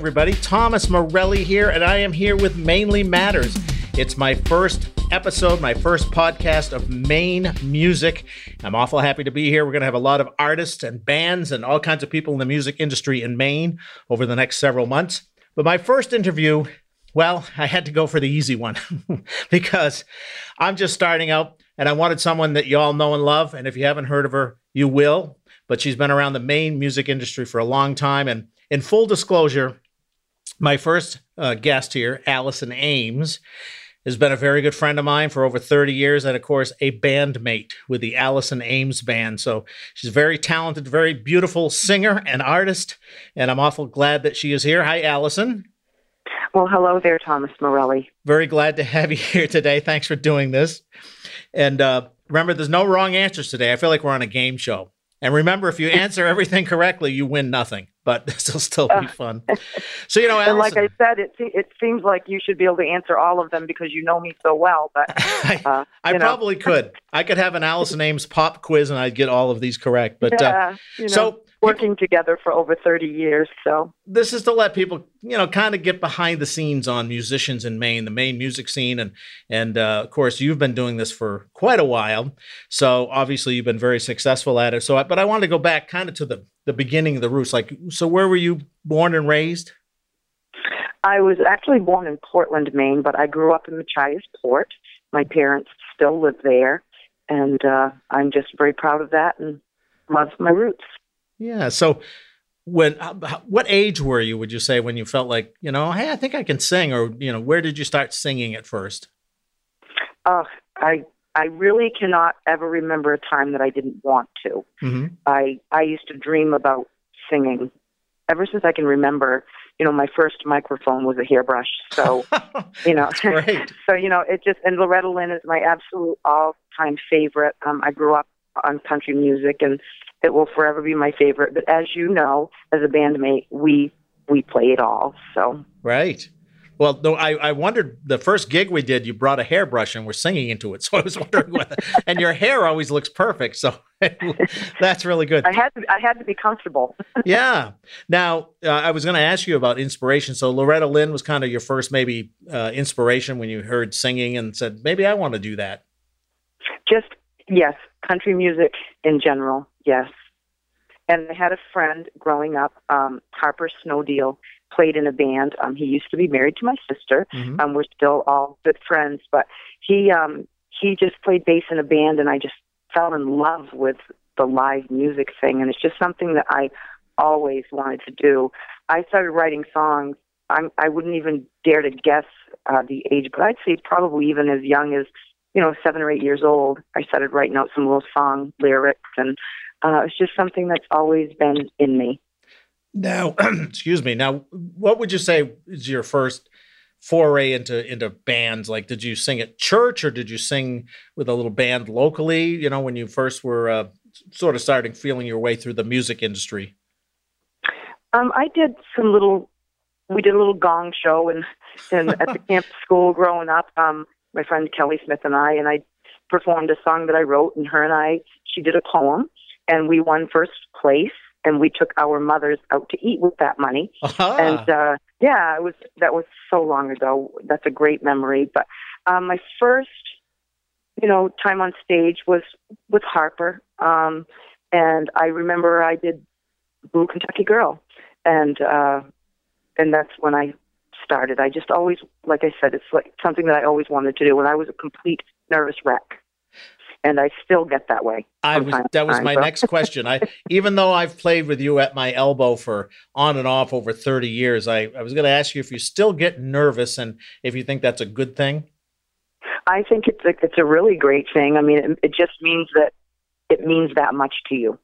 everybody. Thomas Morelli here, and I am here with Mainly Matters. It's my first episode, my first podcast of Maine music. I'm awful happy to be here. We're going to have a lot of artists and bands and all kinds of people in the music industry in Maine over the next several months. But my first interview, well, I had to go for the easy one because I'm just starting out and I wanted someone that you all know and love. And if you haven't heard of her, you will. But she's been around the Maine music industry for a long time. And in full disclosure, my first uh, guest here, Allison Ames, has been a very good friend of mine for over 30 years and of course a bandmate with the Allison Ames band. So she's a very talented, very beautiful singer and artist and I'm awful glad that she is here. Hi Allison. Well, hello there Thomas Morelli. Very glad to have you here today. Thanks for doing this. And uh, remember there's no wrong answers today. I feel like we're on a game show. And remember, if you answer everything correctly, you win nothing. But this will still be fun. So you know, Allison, and like I said, it it seems like you should be able to answer all of them because you know me so well. But uh, I, I probably could. I could have an Allison Ames pop quiz, and I'd get all of these correct. But uh, yeah, uh, you know. so working together for over 30 years. So this is to let people, you know, kind of get behind the scenes on musicians in Maine, the Maine music scene, and and uh, of course you've been doing this for quite a while. So obviously you've been very successful at it. So, but I want to go back kind of to the the beginning of the roots. Like, so where were you born and raised? I was actually born in Portland, Maine, but I grew up in Machias Port. My parents still live there, and uh, I'm just very proud of that and love my roots. Yeah. So, when what age were you? Would you say when you felt like you know, hey, I think I can sing, or you know, where did you start singing at first? Oh, I I really cannot ever remember a time that I didn't want to. Mm-hmm. I I used to dream about singing ever since I can remember. You know, my first microphone was a hairbrush, so you know, so you know, it just and Loretta Lynn is my absolute all-time favorite. Um, I grew up on country music, and it will forever be my favorite. But as you know, as a bandmate, we we play it all. So right. Well, no, I, I wondered the first gig we did, you brought a hairbrush and we're singing into it. So I was wondering what, and your hair always looks perfect. So that's really good. I had to, I had to be comfortable. yeah. Now, uh, I was going to ask you about inspiration. So Loretta Lynn was kind of your first maybe uh, inspiration when you heard singing and said, maybe I want to do that. Just, yes, country music in general. Yes. And I had a friend growing up, um, Harper Snowdeal, played in a band. Um, he used to be married to my sister. Mm-hmm. Um, we're still all good friends, but he um, he just played bass in a band, and I just fell in love with the live music thing, and it's just something that I always wanted to do. I started writing songs. I'm, I wouldn't even dare to guess uh, the age, but I'd say probably even as young as you know seven or eight years old. I started writing out some little song lyrics, and uh, it's just something that's always been in me. Now, excuse me. Now, what would you say is your first foray into into bands? Like, did you sing at church or did you sing with a little band locally? You know, when you first were uh, sort of starting feeling your way through the music industry. Um, I did some little. We did a little gong show and and at the camp school growing up. Um, my friend Kelly Smith and I and I performed a song that I wrote, and her and I she did a poem, and we won first place and we took our mothers out to eat with that money. Uh-huh. And uh, yeah, it was that was so long ago. That's a great memory. But um, my first, you know, time on stage was with Harper, um, and I remember I did Blue Kentucky Girl, and uh, and that's when I started. I just always, like I said, it's like something that I always wanted to do. When I was a complete nervous wreck, and I still get that way. I was that was my next question. I even though I've played with you at my elbow for on and off over 30 years, I, I was going to ask you if you still get nervous and if you think that's a good thing. I think it's a, it's a really great thing. I mean, it, it just means that it means that much to you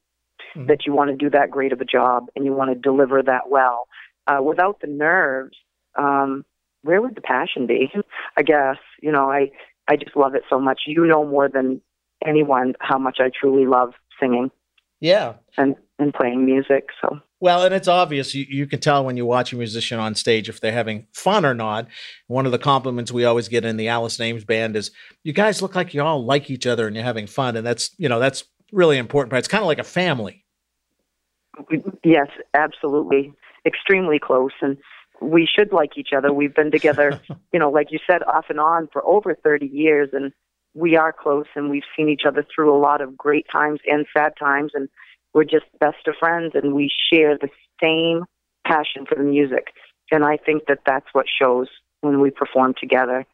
mm-hmm. that you want to do that great of a job and you want to deliver that well. Uh, without the nerves, um, where would the passion be? I guess you know I I just love it so much. You know more than anyone how much I truly love singing. Yeah. And and playing music. So well, and it's obvious you, you can tell when you watch a musician on stage if they're having fun or not. One of the compliments we always get in the Alice Ames band is you guys look like you all like each other and you're having fun. And that's you know, that's really important. But it's kind of like a family. Yes, absolutely. Extremely close. And we should like each other. We've been together, you know, like you said, off and on for over 30 years, and we are close, and we've seen each other through a lot of great times and sad times, and we're just best of friends, and we share the same passion for the music. And I think that that's what shows when we perform together.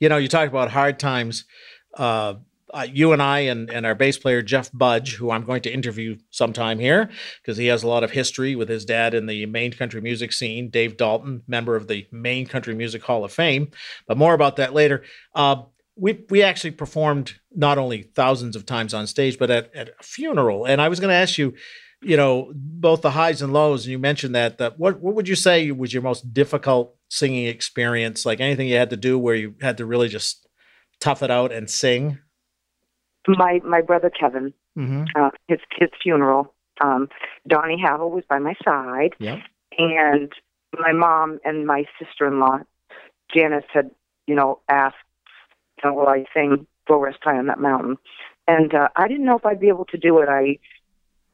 You know, you talked about hard times. Uh, uh, you and I and, and our bass player Jeff Budge, who I'm going to interview sometime here because he has a lot of history with his dad in the Maine country music scene. Dave Dalton, member of the Maine Country Music Hall of Fame, but more about that later. Uh, we we actually performed not only thousands of times on stage, but at, at a funeral. And I was going to ask you, you know, both the highs and lows. And you mentioned that. That what what would you say was your most difficult singing experience? Like anything you had to do where you had to really just tough it out and sing? my my brother Kevin, Mm-hmm. uh, his his funeral. Um, Donnie Havel was by my side, Yeah. and my mom and my sister in law, Janice, had you know asked, know, will I sing "Go Rest High on That Mountain?" And uh, I didn't know if I'd be able to do it. I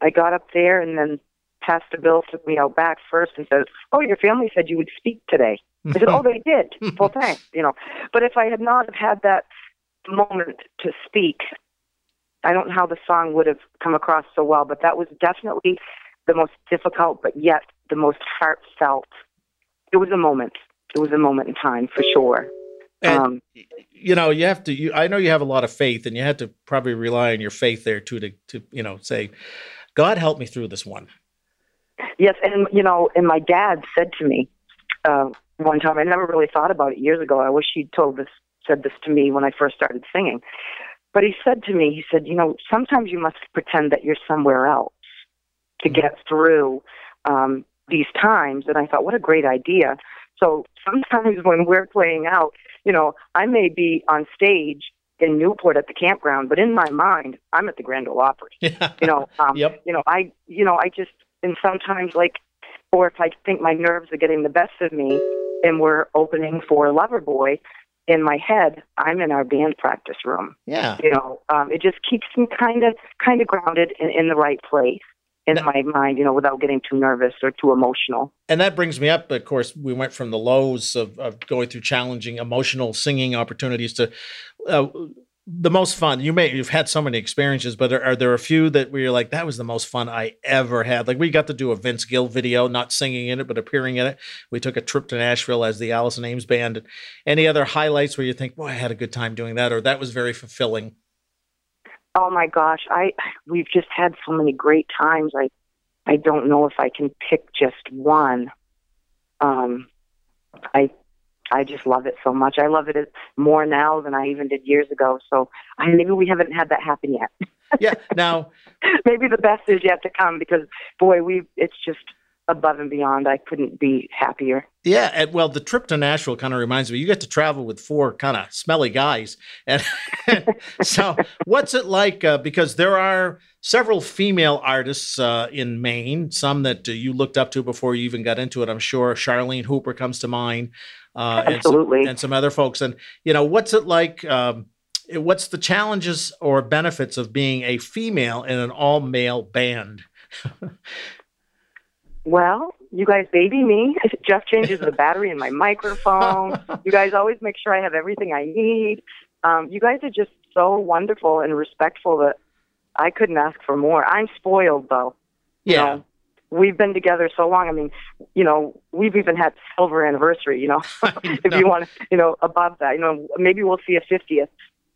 I got up there, and then Pastor Bill took me out back first and said, "Oh, your family said you would speak today." I said, "Oh, they did." well, thanks. You know, but if I had not have had that moment to speak, I don't know how the song would have come across so well. But that was definitely the most difficult, but yet the most heartfelt. It was a moment. It was a moment in time for sure. And um, you know, you have to. You, I know you have a lot of faith, and you had to probably rely on your faith there too to to you know say, God help me through this one. Yes, and you know, and my dad said to me uh, one time. I never really thought about it years ago. I wish he'd told this, said this to me when I first started singing. But he said to me, he said, you know, sometimes you must pretend that you're somewhere else to get through um, these times. And I thought, what a great idea. So sometimes when we're playing out, you know, I may be on stage in Newport at the campground, but in my mind, I'm at the Grand Ole Opry Yeah. you know um Yep. you know i you know i just and sometimes like or if i think my nerves are getting the best of me and we're opening for loverboy in my head i'm in our band practice room Yeah. you know um it just keeps me kind of kind of grounded in, in the right place in Now- my mind you know without getting too nervous or too emotional And that brings me up. Of course, we went from the lows of, of going through challenging emotional singing opportunities to uh, the most fun. You may you've had so many experiences, but are, are there a few that where you're like that was the most fun I ever had? Like we got to do a Vince Gill video, not singing in it, but appearing in it. We took a trip to Nashville as the Allison Ames band. Any other highlights where you think, boy, I had a good time doing that, or that was very fulfilling? Oh my gosh i we've just had so many great times. I i don't know if i can pick just one. Um i i just love it so much. I love it more now than i even did years ago. So i maybe we haven't had that happen yet. Yeah. Now, maybe the best is yet to come because boy we it's just above and beyond i couldn't be happier Yeah, and, well, the trip to Nashville kind of reminds me. You get to travel with four kind of smelly guys, and so what's it like? Uh, because there are several female artists uh, in Maine, some that uh, you looked up to before you even got into it. I'm sure Charlene Hooper comes to mind, uh, and, some, Absolutely. and some other folks. And you know, what's it like? Um, what's the challenges or benefits of being a female in an all male band? Well, you guys baby me. Jeff changes the battery in my microphone. You guys always make sure I have everything I need. Um, you guys are just so wonderful and respectful that I couldn't ask for more. I'm spoiled though. You Yeah. know, we've been together so long. I mean, you know, we've even had silver anniversary, you know, if you want to, you know, above that, you know, maybe we'll see a 50th.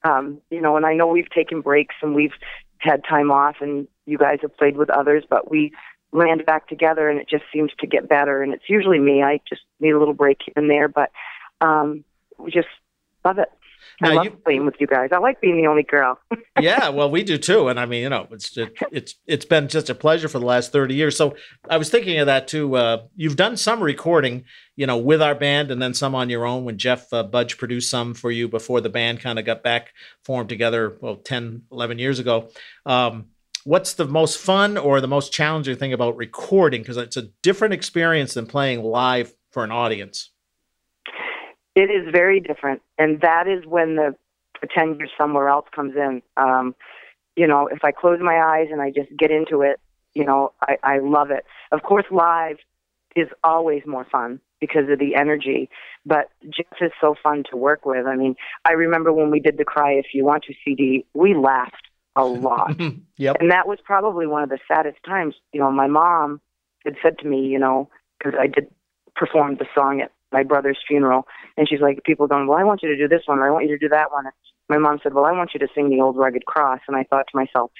Um, you know, and I know we've taken breaks and we've had time off and you guys have played with others, but we land back together and it just seems to get better and it's usually me. I just need a little break here and there, but um we just love it. I Now love you- playing with you guys. I like being the only girl. yeah, well, we do too, and I mean, you know, it's it, it's it's been just a pleasure for the last thirty years. So I was thinking of that too. Uh, you've done some recording, you know, with our band, and then some on your own. When Jeff uh, Budge produced some for you before the band kind of got back formed together, well, 10, 11 years ago. Um, what's the most fun or the most challenging thing about recording? Because it's a different experience than playing live for an audience. It is very different, and that is when the pretend you're somewhere else comes in. Um, you know, if I close my eyes and I just get into it, you know, I, I love it. Of course, live is always more fun, because of the energy. But Jeff is so fun to work with. I mean, I remember when we did the Cry If You Want to CD, we laughed a lot. yep. And that was probably one of the saddest times. You know, my mom had said to me, you know, because I did perform the song at my brother's funeral, and she's like, people going, well, I want you to do this one, or I want you to do that one. My mom said, well, I want you to sing the old rugged cross, and I thought to myself,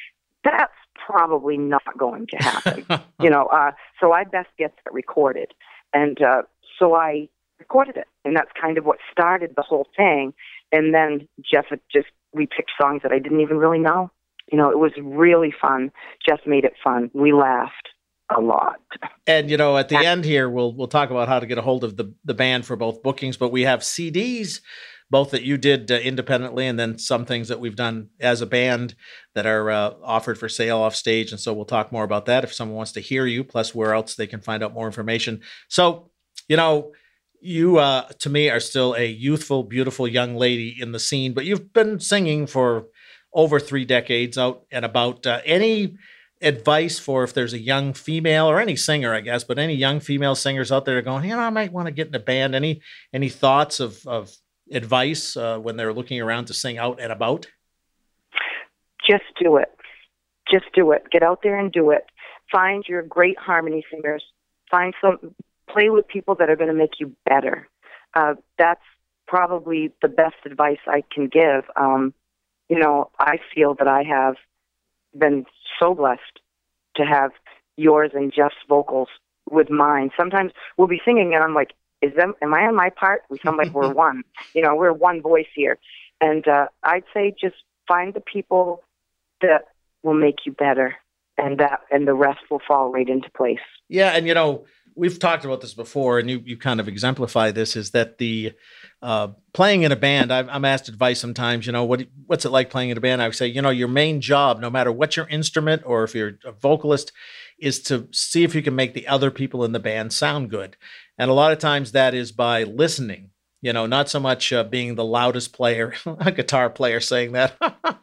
that's probably not going to happen. you know, uh, so I best get that recorded, and uh, so I recorded it, and that's kind of what started the whole thing. And then Jeff had just we picked songs that I didn't even really know. You know, it was really fun. Jeff made it fun. We laughed a lot. And you know, at the end here, we'll we'll talk about how to get a hold of the the band for both bookings, but we have CDs both that you did uh, independently and then some things that we've done as a band that are uh, offered for sale off stage and so we'll talk more about that if someone wants to hear you plus where else they can find out more information so you know you uh, to me are still a youthful beautiful young lady in the scene but you've been singing for over three decades out and about uh, any advice for if there's a young female or any singer, I guess, but any young female singers out there going, you know, I might want to get in a band. Any any thoughts of of advice uh, when they're looking around to sing out and about? Just do it. Just do it. Get out there and do it. Find your great harmony singers. Find some. Play with people that are going to make you better. Uh, that's probably the best advice I can give. Um, you know, I feel that I have been so blessed to have yours and Jeff's vocals with mine. Sometimes we'll be singing and I'm like, is them am I on my part? We sound like we're one. You know, we're one voice here. And uh I'd say just find the people that will make you better and that and the rest will fall right into place. Yeah, and you know, we've talked about this before, and you, you kind of exemplify this is that the uh, playing in a band. i am asked advice sometimes. You know, what what's it like playing in a band? I would say, you know, your main job, no matter what your instrument or if you're a vocalist, is to see if you can make the other people in the band sound good. And a lot of times that is by listening. You know, not so much uh, being the loudest player, a guitar player saying that.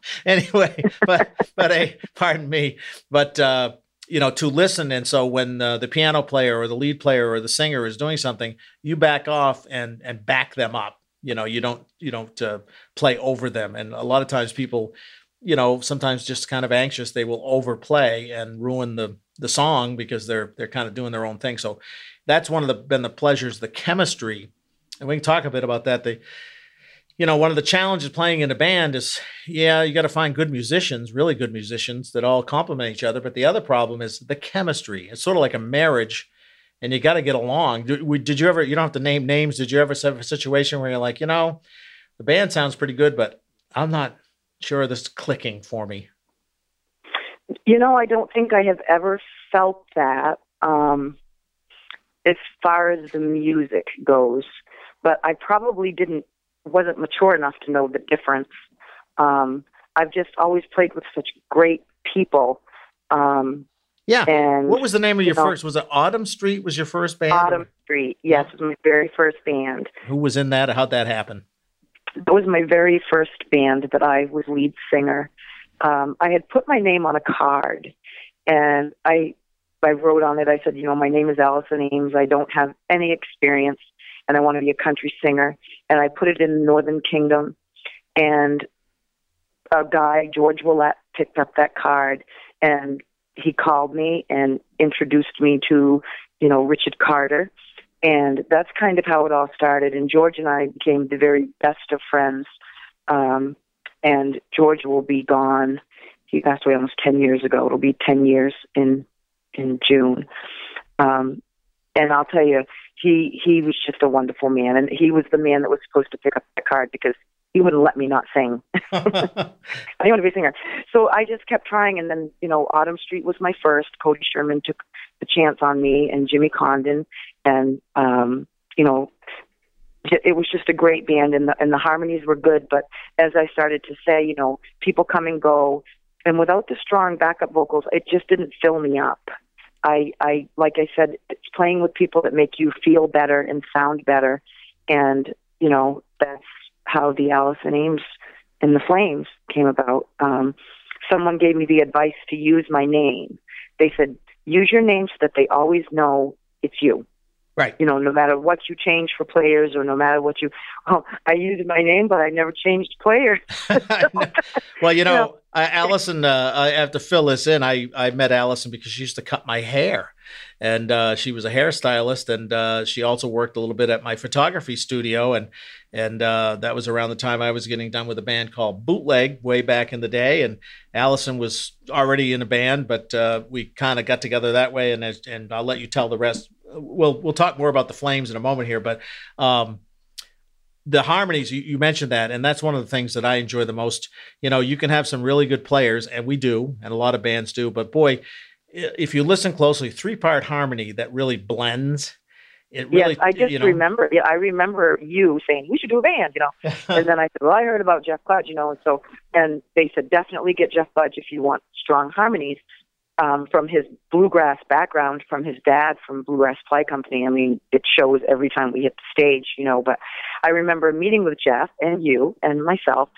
anyway, but but a pardon me, but uh, you know, to listen. And so when uh, the piano player or the lead player or the singer is doing something, you back off and and back them up. You know, you don't you don't uh, play over them. And a lot of times people, you know, sometimes just kind of anxious, they will overplay and ruin the the song because they're they're kind of doing their own thing. So that's one of the been the pleasures, the chemistry, and we can talk a bit about that. The you know, one of the challenges playing in a band is, yeah, you got to find good musicians, really good musicians that all complement each other. But the other problem is the chemistry. It's sort of like a marriage, and you got to get along. Did, did you ever? You don't have to name names. Did you ever have a situation where you're like, you know, the band sounds pretty good, but I'm not sure this is clicking for me. You know, I don't think I have ever felt that um, as far as the music goes, but I probably didn't wasn't mature enough to know the difference. Um, I've just always played with such great people. Um, yeah. And what was the name of your know, first? Was it Autumn Street? Was your first band? Autumn? Street. Yes, it was my very first band. Who was in that? How'd that happen? That was my very first band that I was lead singer. Um, I had put my name on a card, and I I wrote on it. I said, you know, my name is Allison Ames. I don't have any experience and I want to be a country singer. And I put it in the Northern Kingdom. And a guy, George Willette, picked up that card and he called me and introduced me to, you know, Richard Carter. And that's kind of how it all started. And George and I became the very best of friends. Um, and George will be gone. He passed away almost 10 years ago. It'll be 10 years in in June. Um, and I'll tell you, he he was just a wonderful man, and he was the man that was supposed to pick up the card because he wouldn't let me not sing. I didn't want to be a singer, so I just kept trying. And then you know, Autumn Street was my first. Cody Sherman took the chance on me, and Jimmy Condon, and um, you know, it was just a great band, and the and the harmonies were good. But as I started to say, you know, people come and go, and without the strong backup vocals, it just didn't fill me up. I, I, like I said, it's playing with people that make you feel better and sound better, and you know that's how the Allison Ames and the Flames came about. Um, someone gave me the advice to use my name. They said use your name so that they always know it's you. Right. You know, no matter what you change for players or no matter what you, oh, I used my name, but I never changed players. well, you know, uh, Allison, uh, I have to fill this in. I, I met Allison because she used to cut my hair and uh, she was a hairstylist and uh, she also worked a little bit at my photography studio and and uh, that was around the time I was getting done with a band called Bootleg way back in the day and Allison was already in a band but uh, we kind of got together that way and and I'll let you tell the rest we'll we'll talk more about the flames in a moment here but um, the harmonies you, you, mentioned that and that's one of the things that i enjoy the most you know you can have some really good players and we do and a lot of bands do but boy if you listen closely three part harmony that really blends it really, yes, I just you know, remember. Yeah, I remember you saying we should do a band, you know. and then I said, well, I heard about Jeff Budge, you know, and so and they said definitely get Jeff Budge if you want strong harmonies um, from his bluegrass background, from his dad from Bluegrass Play Company. I mean, it shows every time we hit the stage, you know. But I remember meeting with Jeff and you and myself,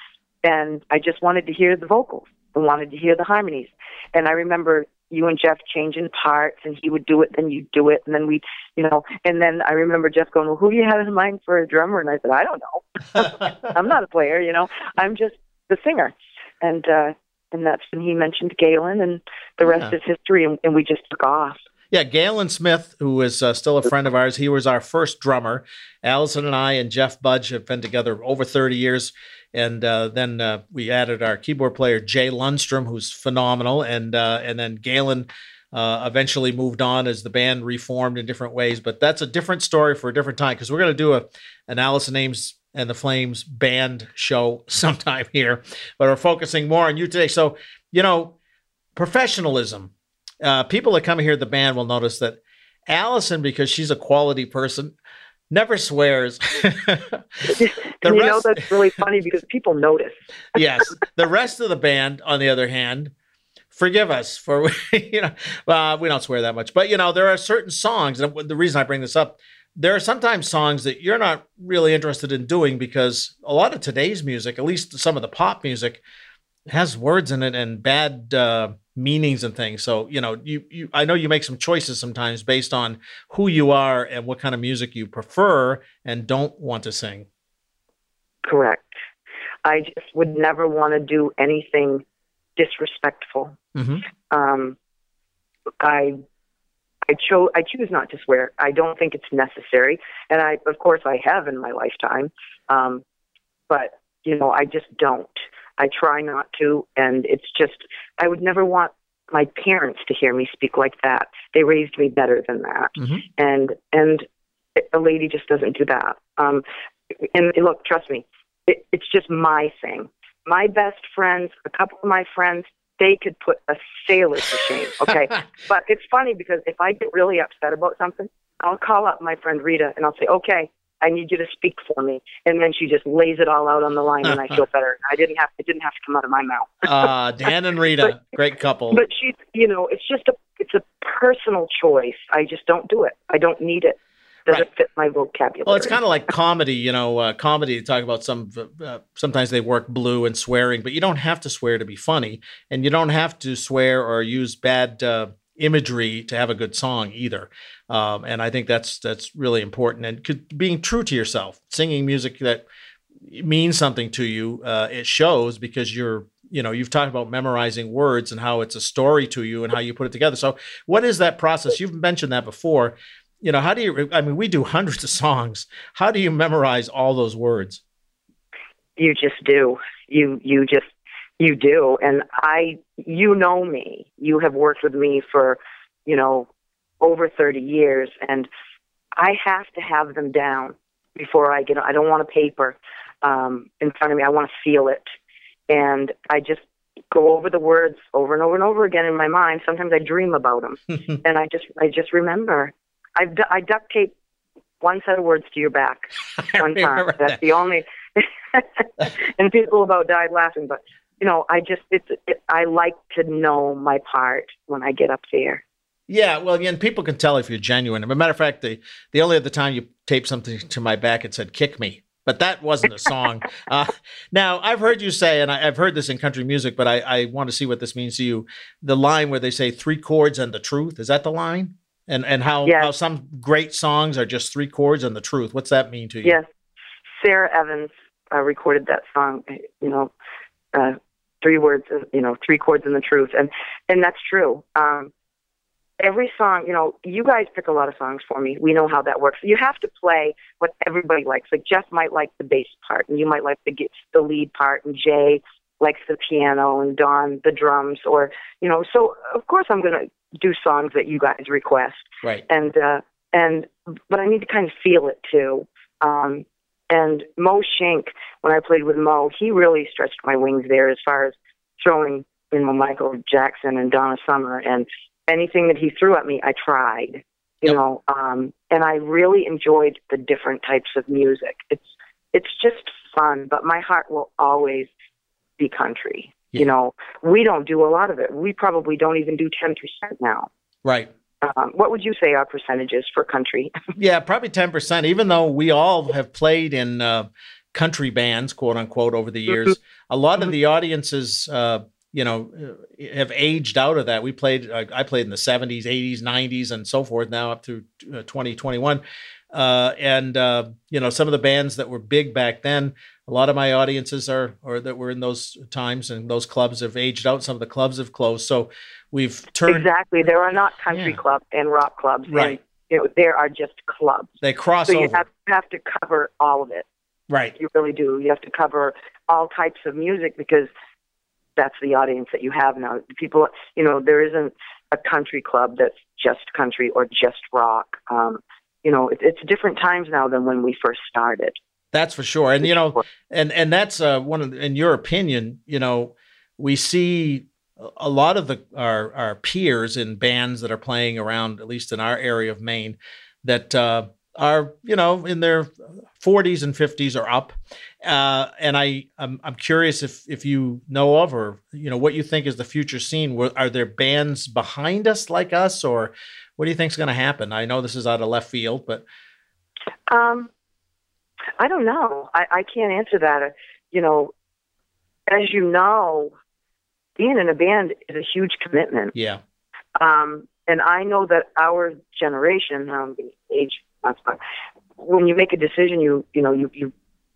and I just wanted to hear the vocals. I wanted to hear the harmonies. And I remember you and Jeff changing parts, and he would do it, then you'd do it, and then we, you know. And then I remember Jeff going, "Well, who do you have in mind for a drummer?" And I said, "I don't know. I'm not a player, you know. I'm just the singer." And uh and that's when he mentioned Galen, and the rest yeah. is history, and, and, we just took off. Yeah, Galen Smith, who is uh, still a friend of ours, he was our first drummer. Allison and I and Jeff Budge have been together over 30 years. And uh, then uh, we added our keyboard player, Jay Lundstrom, who's phenomenal. And, uh, and then Galen uh, eventually moved on as the band reformed in different ways. But that's a different story for a different time because we're going to do a, an Allison Ames and the Flames band show sometime here, but we're focusing more on you today. So, you know, professionalism. Uh, people that come here, the band will notice that Allison, because she's a quality person, never swears. the you rest, know that's really funny because people notice. yes, the rest of the band, on the other hand, forgive us for you know uh, we don't swear that much, but you know there are certain songs, and the reason I bring this up there are sometimes songs that you're not really interested in doing because a lot of today's music, at least some of the pop music, has words in it and bad uh, meanings and things. So you know, you you I know you make some choices sometimes based on who you are and what kind of music you prefer and don't want to sing. Correct. I just would never want to do anything disrespectful. Mm-hmm. Um, I I chose I choose not to swear. I don't think it's necessary, and I of course I have in my lifetime, um, but you know I just don't. I try not to, and it's just I would never want my parents to hear me speak like that. They raised me better than that, mm-hmm. and and a lady just doesn't do that. Um, and, and look, trust me, it, it's just my thing. My best friends, a couple of my friends, they could put a sailor to shame. Okay. but it's funny because if I get really upset about something, I'll call up my friend Rita and I'll say, okay, I need you to speak for me. And then she just lays it all out on the line and I feel better. I didn't have, it didn't have to come out of my mouth. Ah, uh, Dan and Rita, but, great couple. But she's, you know, it's just a, it's a personal choice. I just don't do it. I don't need it doesn't right. fit my vocabulary. Well, it's kind of like comedy, you know, uh, comedy. To talk about some, uh, sometimes they work blue and swearing, but you don't have to swear to be funny, and you don't have to swear or use bad uh, imagery to have a good song either. Um, and I think that's that's really important. And being true to yourself, singing music that means something to you, uh, it shows because you're you know you've talked about memorizing words and how it's a story to you and how you put it together so what is that process you've mentioned that before you know, how do you, I mean, we do hundreds of songs. How do you memorize all those words? You just do. You, you just, you do. And I, you know me. You have worked with me for, you know, over 30 years. And I have to have them down before I get, I don't want a paper um, in front of me. I want to feel it. And I just go over the words over and over and over again in my mind. Sometimes I dream about them, and I just I just remember. I've I duct tape one set of words to your back one time. That's that. the only. and people about died laughing, but you know, I just it's it, I like to know my part when I get up there. Yeah, well, again, people can tell if you're genuine. As a matter of fact, the the only other time you taped something to my back, it said "kick me," but that wasn't a song. uh, now, I've heard you say, and I, have heard this in country music, but I, I want to see what this means to you. The line where they say three chords and the truth is that the line? And and how Yes. how some great songs are just three chords and the truth. What's that mean to you? Yes, Sara Evans uh, recorded that song. You know, uh, three words. You know, three chords and the truth, and and that's true. Um, every song, you know, you guys pick a lot of songs for me. We know how that works. You have to play what everybody likes. Like Jeff might like the bass part, and you might like the the lead part, and Jay likes the piano, and Don the drums, or you know. So of course I'm going to do songs that you guys request Right. and uh and but I need to kind of feel it too. Um and Mo Shink, when I played with Mo, he really stretched my wings there as far as throwing you know Michael Jackson and Donna Summer and anything that he threw at me, I tried. You Yep. know, um and I really enjoyed the different types of music. It's it's just fun, but my heart will always be country. Yeah. You know, we don't do a lot of it. We probably don't even do 10% now. Right. Um, what would you say our percentage is for country? Yeah, probably ten percent. Even though we all have played in uh, country bands, quote unquote, over the years, a lot of the audiences, uh, you know, uh, have aged out of that. We played. Uh, I played in the seventies, eighties, nineties, and so forth. Now up through uh, twenty twenty one. Uh, and uh, you know some of the bands that were big back then. A lot of my audiences are, or that were in those times and those clubs have aged out. Some of the clubs have closed, so we've turned. Exactly. There are not country Yeah. clubs and rock clubs. and, Right. you know, there are just clubs. They cross So you over. have, have to cover all of it. right. You really do. You have to cover all types of music because that's the audience that you have now. People, you know, there isn't a country club that's just country or just rock. Um, you know, it, it's different times now than when we first started. That's for sure. And you know, and and that's uh, one of, the- in your opinion, you know, we see a- lot of the our our peers in bands that are playing around, at least in our area of Maine, that uh, are you know in their 40s and 50s or up. Uh, and I I'm, I'm curious if if you know of or you know what you think is the future scene. Are there bands behind us like us, or what do you think is going to happen? I know this is out of left field, but Um, I don't know. I, I can't answer that. You know, as you know, being in a band is a huge commitment. yeah, Um, and I know that our generation, um, the age, when you make a decision, you you know you you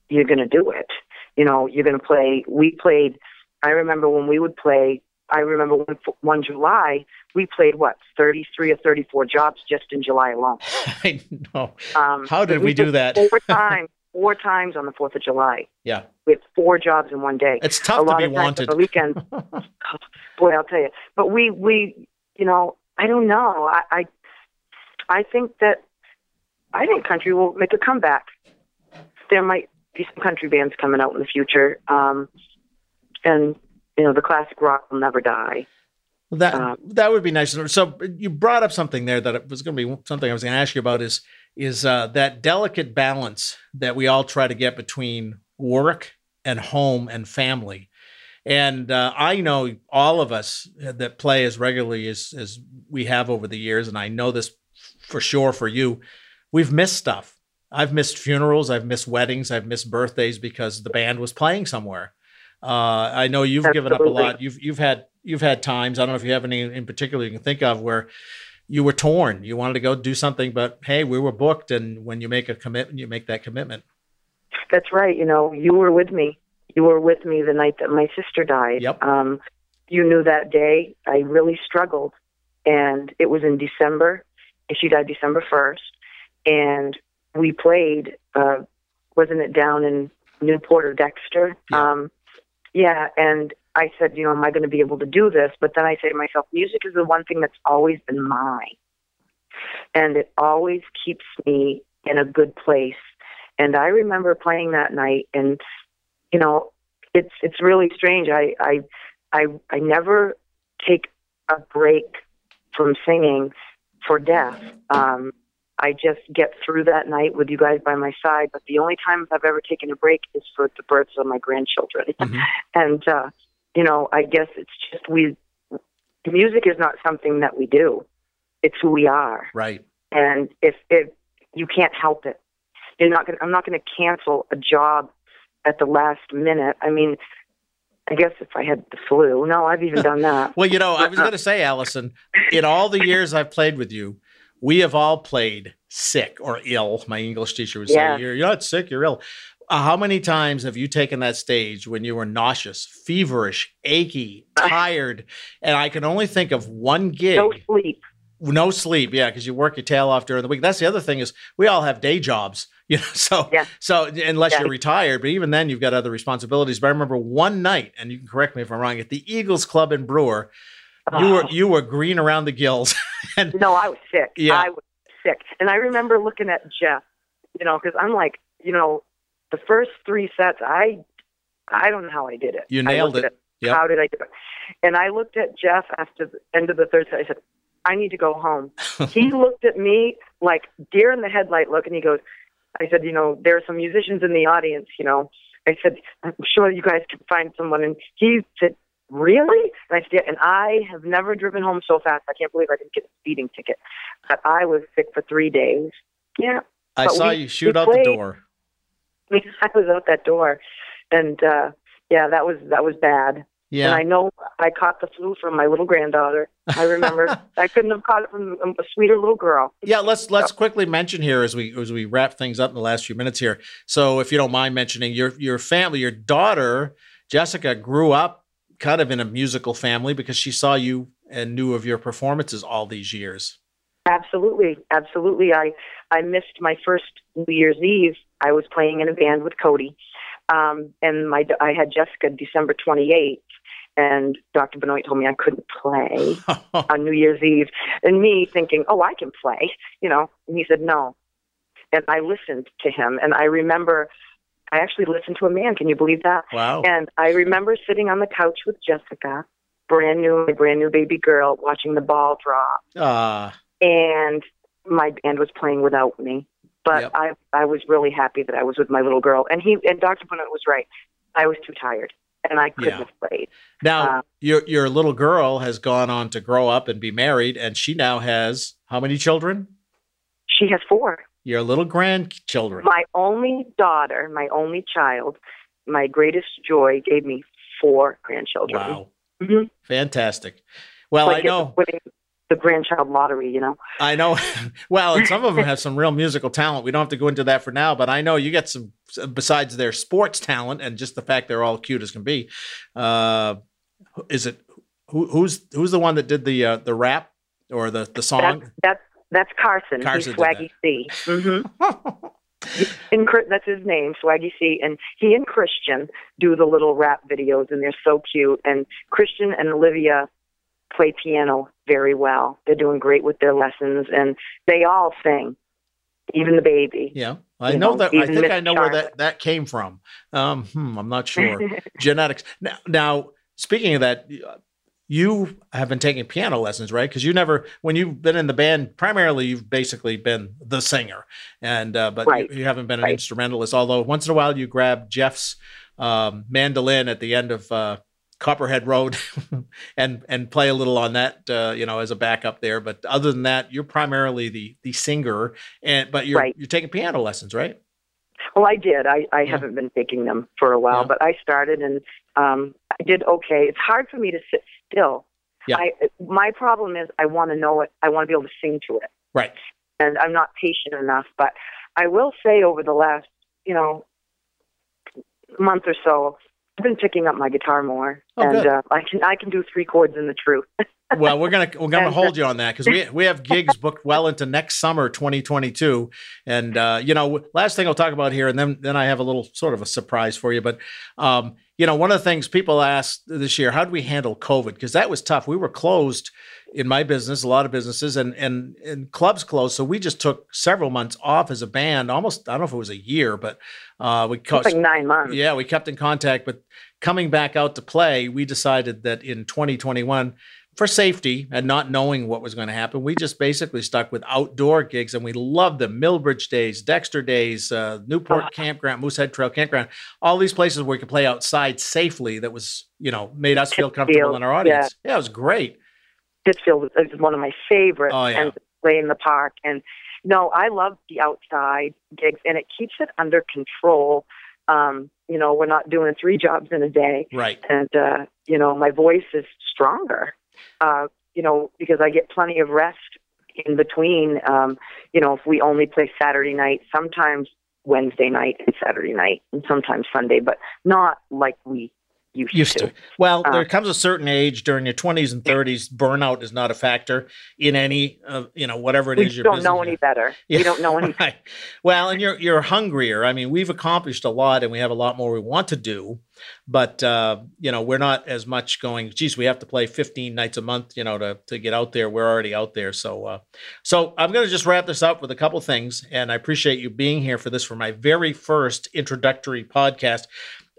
you're going to do it. You know, you're going to play. We played. I remember when we would play. I remember one, one July we played what 33 or 34 jobs just in July alone. I know. Um, How did we did do that? Four times, four times on the Fourth of July. Yeah, We had four jobs in one day. it's a tough to lot be of wanted. the weekend. Boy, I'll tell you. But we, we, you know, I don't know. I, I, I think that, I think country will make a comeback. There might be some country bands coming out in the future, um, and you know, the classic rock will never die. That Um, that would be nice. So you brought up something there that was going to be something I was going to ask you about is is uh, that delicate balance that we all try to get between work and home and family. And uh, I know all of us that play as regularly as as we have over the years, and I know this for sure for you. We've missed stuff. I've missed funerals. I've missed weddings. I've missed birthdays because the band was playing somewhere. Uh, I know you've given up a lot. You've you've had you've had times. I don't know if you have any in particular you can think of where you were torn. You wanted to go do something, but hey, we were booked. And when you make a commitment, you make that commitment. That's right. You know, you were with me. You were with me the night that my sister died. Yep. Um, you knew that day. I really struggled, and it was in December. She died December first, and we played. Uh, wasn't it down in Newport or Dexter? Yeah. Um, yeah. And I said, you know, am I going to be able to do this? But then I say to myself, music is the one thing that's always been mine, and it always keeps me in a good place. And I remember playing that night, and you know, it's it's really strange. I I I I never take a break from singing for death. Um, I just get through that night with you guys by my side. But the only time I've ever taken a break is for the births of my grandchildren. Mhm. and uh, you know, I guess it's just we. Music is not something that we do; it's who we are Right. and if if you can't help it you're not going I'm not going to cancel a job at the last minute I mean I guess if I had the flu no I've even done that Well, you know, I was going to say, Allison, in all the years I've played with you, we have all played sick or ill. My English teacher would say, Yeah. you're, you're not sick, you're ill. Uh, how many times have you taken that stage when you were nauseous, feverish, achy, tired? And I can only think of one gig. No sleep. No sleep, yeah, because you work your tail off during the week. That's the other thing is we all have day jobs, you know. So, Yeah. so unless Yeah. you're retired, but even then you've got other responsibilities. But I remember one night, and you can correct me if I'm wrong, at the Eagles Club in Brewer, you were Oh. you were green around the gills, and No, I was sick. Yeah. I was sick. And I remember looking at Jeff, you know, because I'm like, you know, the first three sets, I, I don't know how I did it. You nailed it. at Yep. How did I do it? And I looked at Jeff after the end of the third set. I said, I need to go home. he looked at me like deer in the headlight look, and he goes, I said, you know, there are some musicians in the audience, you know. I said, I'm sure you guys can find someone. And he said, Really? And I. And I have never driven home so fast. I can't believe I didn't get a speeding ticket. But I was sick for three days. Yeah. I But saw we- you shoot out the door. I was out that door. And uh yeah, that was that was bad. Yeah. And I know I caught the flu from my little granddaughter. I remember I couldn't have caught it from a sweeter little girl. yeah. Let's let's quickly mention here as we as we wrap things up in the last few minutes here. So, if you don't mind mentioning your your family, your daughter Jessica grew up kind of in a musical family because she saw you and knew of your performances all these years. Absolutely, absolutely. I I missed my first New Year's Eve. I was playing in a band with Cody, um, and my I had Jessica December twenty eighth, and Dr. Benoit told me I couldn't play on New Year's Eve, and me thinking, oh, I can play, you know. And he said no, and I listened to him, and I remember I actually listened to a man. Can you believe that? wow. And I remember sitting on the couch with Jessica, brand new, my brand new baby girl, watching the ball drop Uh, and my band was playing without me. But Yep. I I was really happy that I was with my little girl. And he and Dr. Bennett was right. I was too tired and I couldn't Yeah. have played. now Uh, your your little girl has gone on to grow up and be married, and she now has how many children? She has four. Your little grandchildren. My only daughter, my only child, my greatest joy gave me four grandchildren. Wow, Mhm. fantastic. Well, Like I know. winning the grandchild lottery, you know. I know. Well, and some of them have some real musical talent. We don't have to go into that for now, but I know you get some besides their sports talent and just the fact they're all cute as can be. Uh, is it who, who's who's the one that did the uh, the rap or the the song? that's that's Carson. Carson He's Swaggy C. hmm and that's his name, Swaggy C. And he and Christian do the little rap videos, and they're so cute. And Christian and Olivia play piano very well. They're doing great with their lessons, and they all sing, even the baby. yeah, I You know, know, that. I think Miss I know where that that came from. Um, hmm, I'm not sure. Genetics. Now, now, speaking of that, you have been taking piano lessons, right? Because you never, when you've been in the band, primarily you've basically been the singer, and uh, but Right. you, you haven't been an Right. instrumentalist. Although once in a while you grab Jeff's um, mandolin at the end of uh, Copperhead Road and and play a little on that, uh, you know, as a backup there. But other than that, you're primarily the the singer, and but you're Right. you're taking piano lessons, right? Well, I did. I, I Yeah. haven't been taking them for a while, Yeah. but I started and um, I did okay. It's hard for me to sit still. Yeah. I, my problem is I want to know it. I want to be able to sing to it. Right. and I'm not patient enough. But I will say over the last, you know, month or so, I've been picking up my guitar more, Oh, and uh, I can I can do three chords in the truth. well, we're gonna we're gonna hold you on that because we we have gigs booked well into next summer, 2022, and uh, you know, last thing I'll talk about here, and then then I have a little sort of a surprise for you. But um, you know, one of the things people asked this year, how do we handle COVID? Because that was tough. We were closed in my business, a lot of businesses, and and and clubs closed, so we just took several months off as a band. Almost, I don't know if it was a year, but uh, we caught, like nine months. yeah, we kept in contact, but coming back out to play, we decided that in 2021, for safety and not knowing what was going to happen, we just basically stuck with outdoor gigs and we loved them. Millbridge Days, Dexter Days, uh, Newport Ah. Campground, Moosehead Trail Campground, all these places where we could play outside safely that was, you know, made us feel comfortable in our audience. Yeah, it was great. Pittsfield is one of my favorites, Oh, yeah. and play in the park. And no, I love the outside gigs, and it keeps it under control. Um, you know, we're not doing three jobs in a day. Right. and uh, you know my voice is stronger. Uh, you know because I get plenty of rest in between. Um, you know, if we only play Saturday night, sometimes Wednesday night and Saturday night, and sometimes Sunday, but not like we used, used to. to. Well, Uh, there comes a certain age during your 20s and 30s, burnout is not a factor in any, uh, you know, whatever it is your don't know any better. Yeah. We don't know any. Right. Well, and you're you're hungrier. I mean, we've accomplished a lot, and we have a lot more we want to do, but uh, you know, we're not as much going. Geez, we have to play 15 nights a month, you know, to to get out there. We're already out there, so uh, so I'm going to just wrap this up with a couple things, and I appreciate you being here for this for my very first introductory podcast.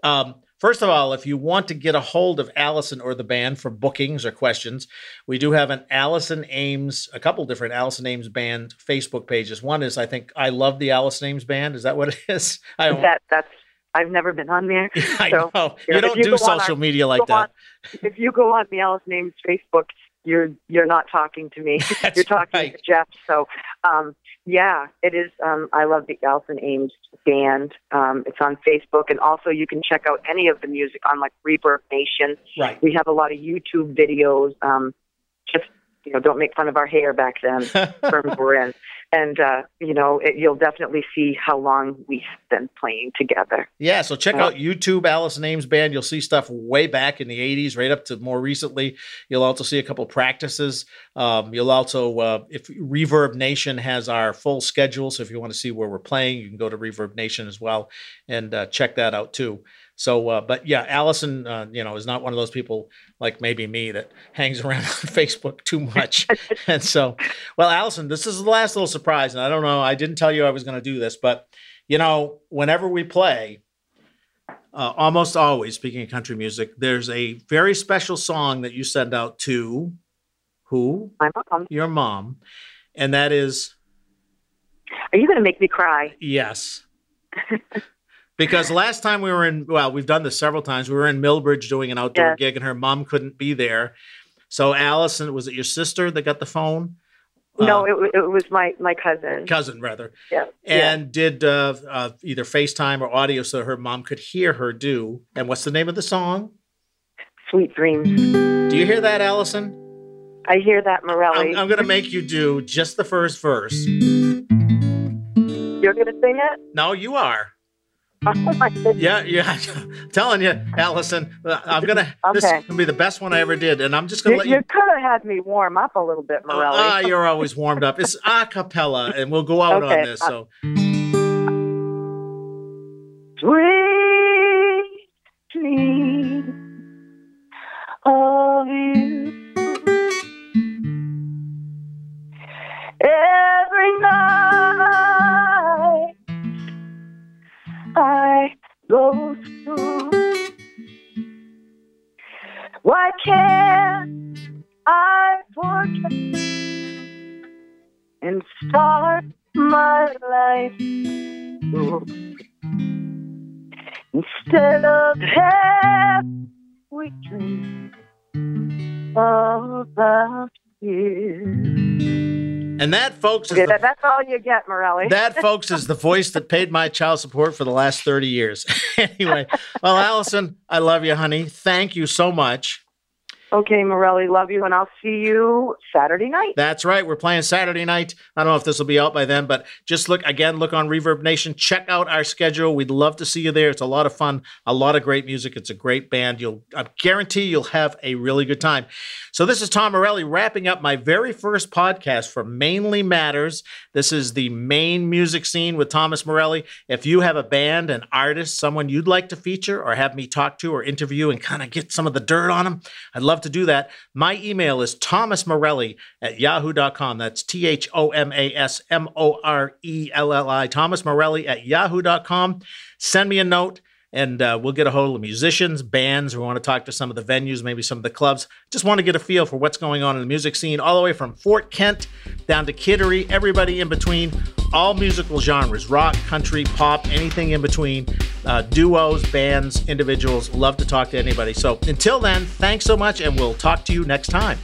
Um, First of all, if you want to get a hold of Allison or the band for bookings or questions, we do have an Allison Ames, a couple different Allison Ames band Facebook pages. One is, I think, I love the Allison Ames band. Is that what it is? I don't. that that's I've never been on there. I know you know, don't you do social our- media like go on- that. if you go on the Allison Ames Facebook, you're you're not talking to me. You're talking right. to Jeff. So, um, yeah, it is. Um, I love the Allison Ames band. Um, it's on Facebook, and also you can check out any of the music on like Reverb Nation. Right. We have a lot of YouTube videos. Um, just you know, don't make fun of our hair back then. terms we're in, and uh, you know, it, you'll definitely see how long we've been playing together. Yeah, so check Yeah. out YouTube Allison Ames Band. You'll see stuff way back in the 80s, right up to more recently. You'll also see a couple practices. Um, you'll also, uh, if Reverb Nation has our full schedule, so if you want to see where we're playing, you can go to Reverb Nation as well and uh, check that out too. So, uh, but yeah, Allison, uh, you know, is not one of those people like maybe me that hangs around on Facebook too much. and so, well, Allison, this is the last little surprise, and I don't know, I didn't tell you I was going to do this, but you know, whenever we play, uh, almost always, speaking of country music, there's a very special song that you send out to who? I'm, um, Your mom. And that is are you going to make me cry? yes. because last time we were in, well, we've done this several times. We were in Milbridge doing an outdoor Yes. gig, and her mom couldn't be there. So, Allison, was it your sister that got the phone? no, Uh, it, it was my my cousin. cousin, rather. Yeah. yeah. and did uh, uh, either FaceTime or audio so her mom could hear her do. And what's the name of the song? Sweet dreams. Do you hear that, Allison? I hear that, Morelli. I'm, I'm going to make you do just the first verse. You're going to sing it? No, you are. Oh. Yeah, yeah. I'm telling you, Allison, uh, I'm gonna. This is Okay. gonna be the best one I ever did, and I'm just gonna You, let you you. could have had me warm up a little bit, Morelli. ah, you're always warmed up. It's a cappella, and we'll go out on Okay, this. uh, So, and that, folks, the that's all you get, Morelli. That, folks, is the voice that paid my child support for the last 30 years. anyway, well, Allison, I love you, honey. Thank you so much. Okay, Morelli, love you, and I'll see you Saturday night. That's right. We're playing Saturday night. I don't know if this will be out by then, but just look again, look on Reverb Nation. Check out our schedule. We'd love to see you there. It's a lot of fun, a lot of great music. It's a great band. You'll I guarantee you'll have a really good time. So this is Tom Morelli wrapping up my very first podcast for Mainly Matters. This is the Maine music scene with Thomas Morelli. If you have a band, an artist, someone you'd like to feature or have me talk to or interview and kind of get some of the dirt on them, I'd love to do that. My email is thomasmorelli at yahoo.com. That's T H O M A S M O R E L L I, Thomas Morelli at yahoo.com. Send me a note and uh, we'll get a hold of musicians, bands. We want to talk to some of the venues, maybe some of the clubs. Just want to get a feel for what's going on in the music scene, all the way from Fort Kent down to Kittery, everybody in between, all musical genres rock, country, pop, anything in between, uh, duos, bands, individuals. Love to talk to anybody. So until then, thanks so much, and we'll talk to you next time.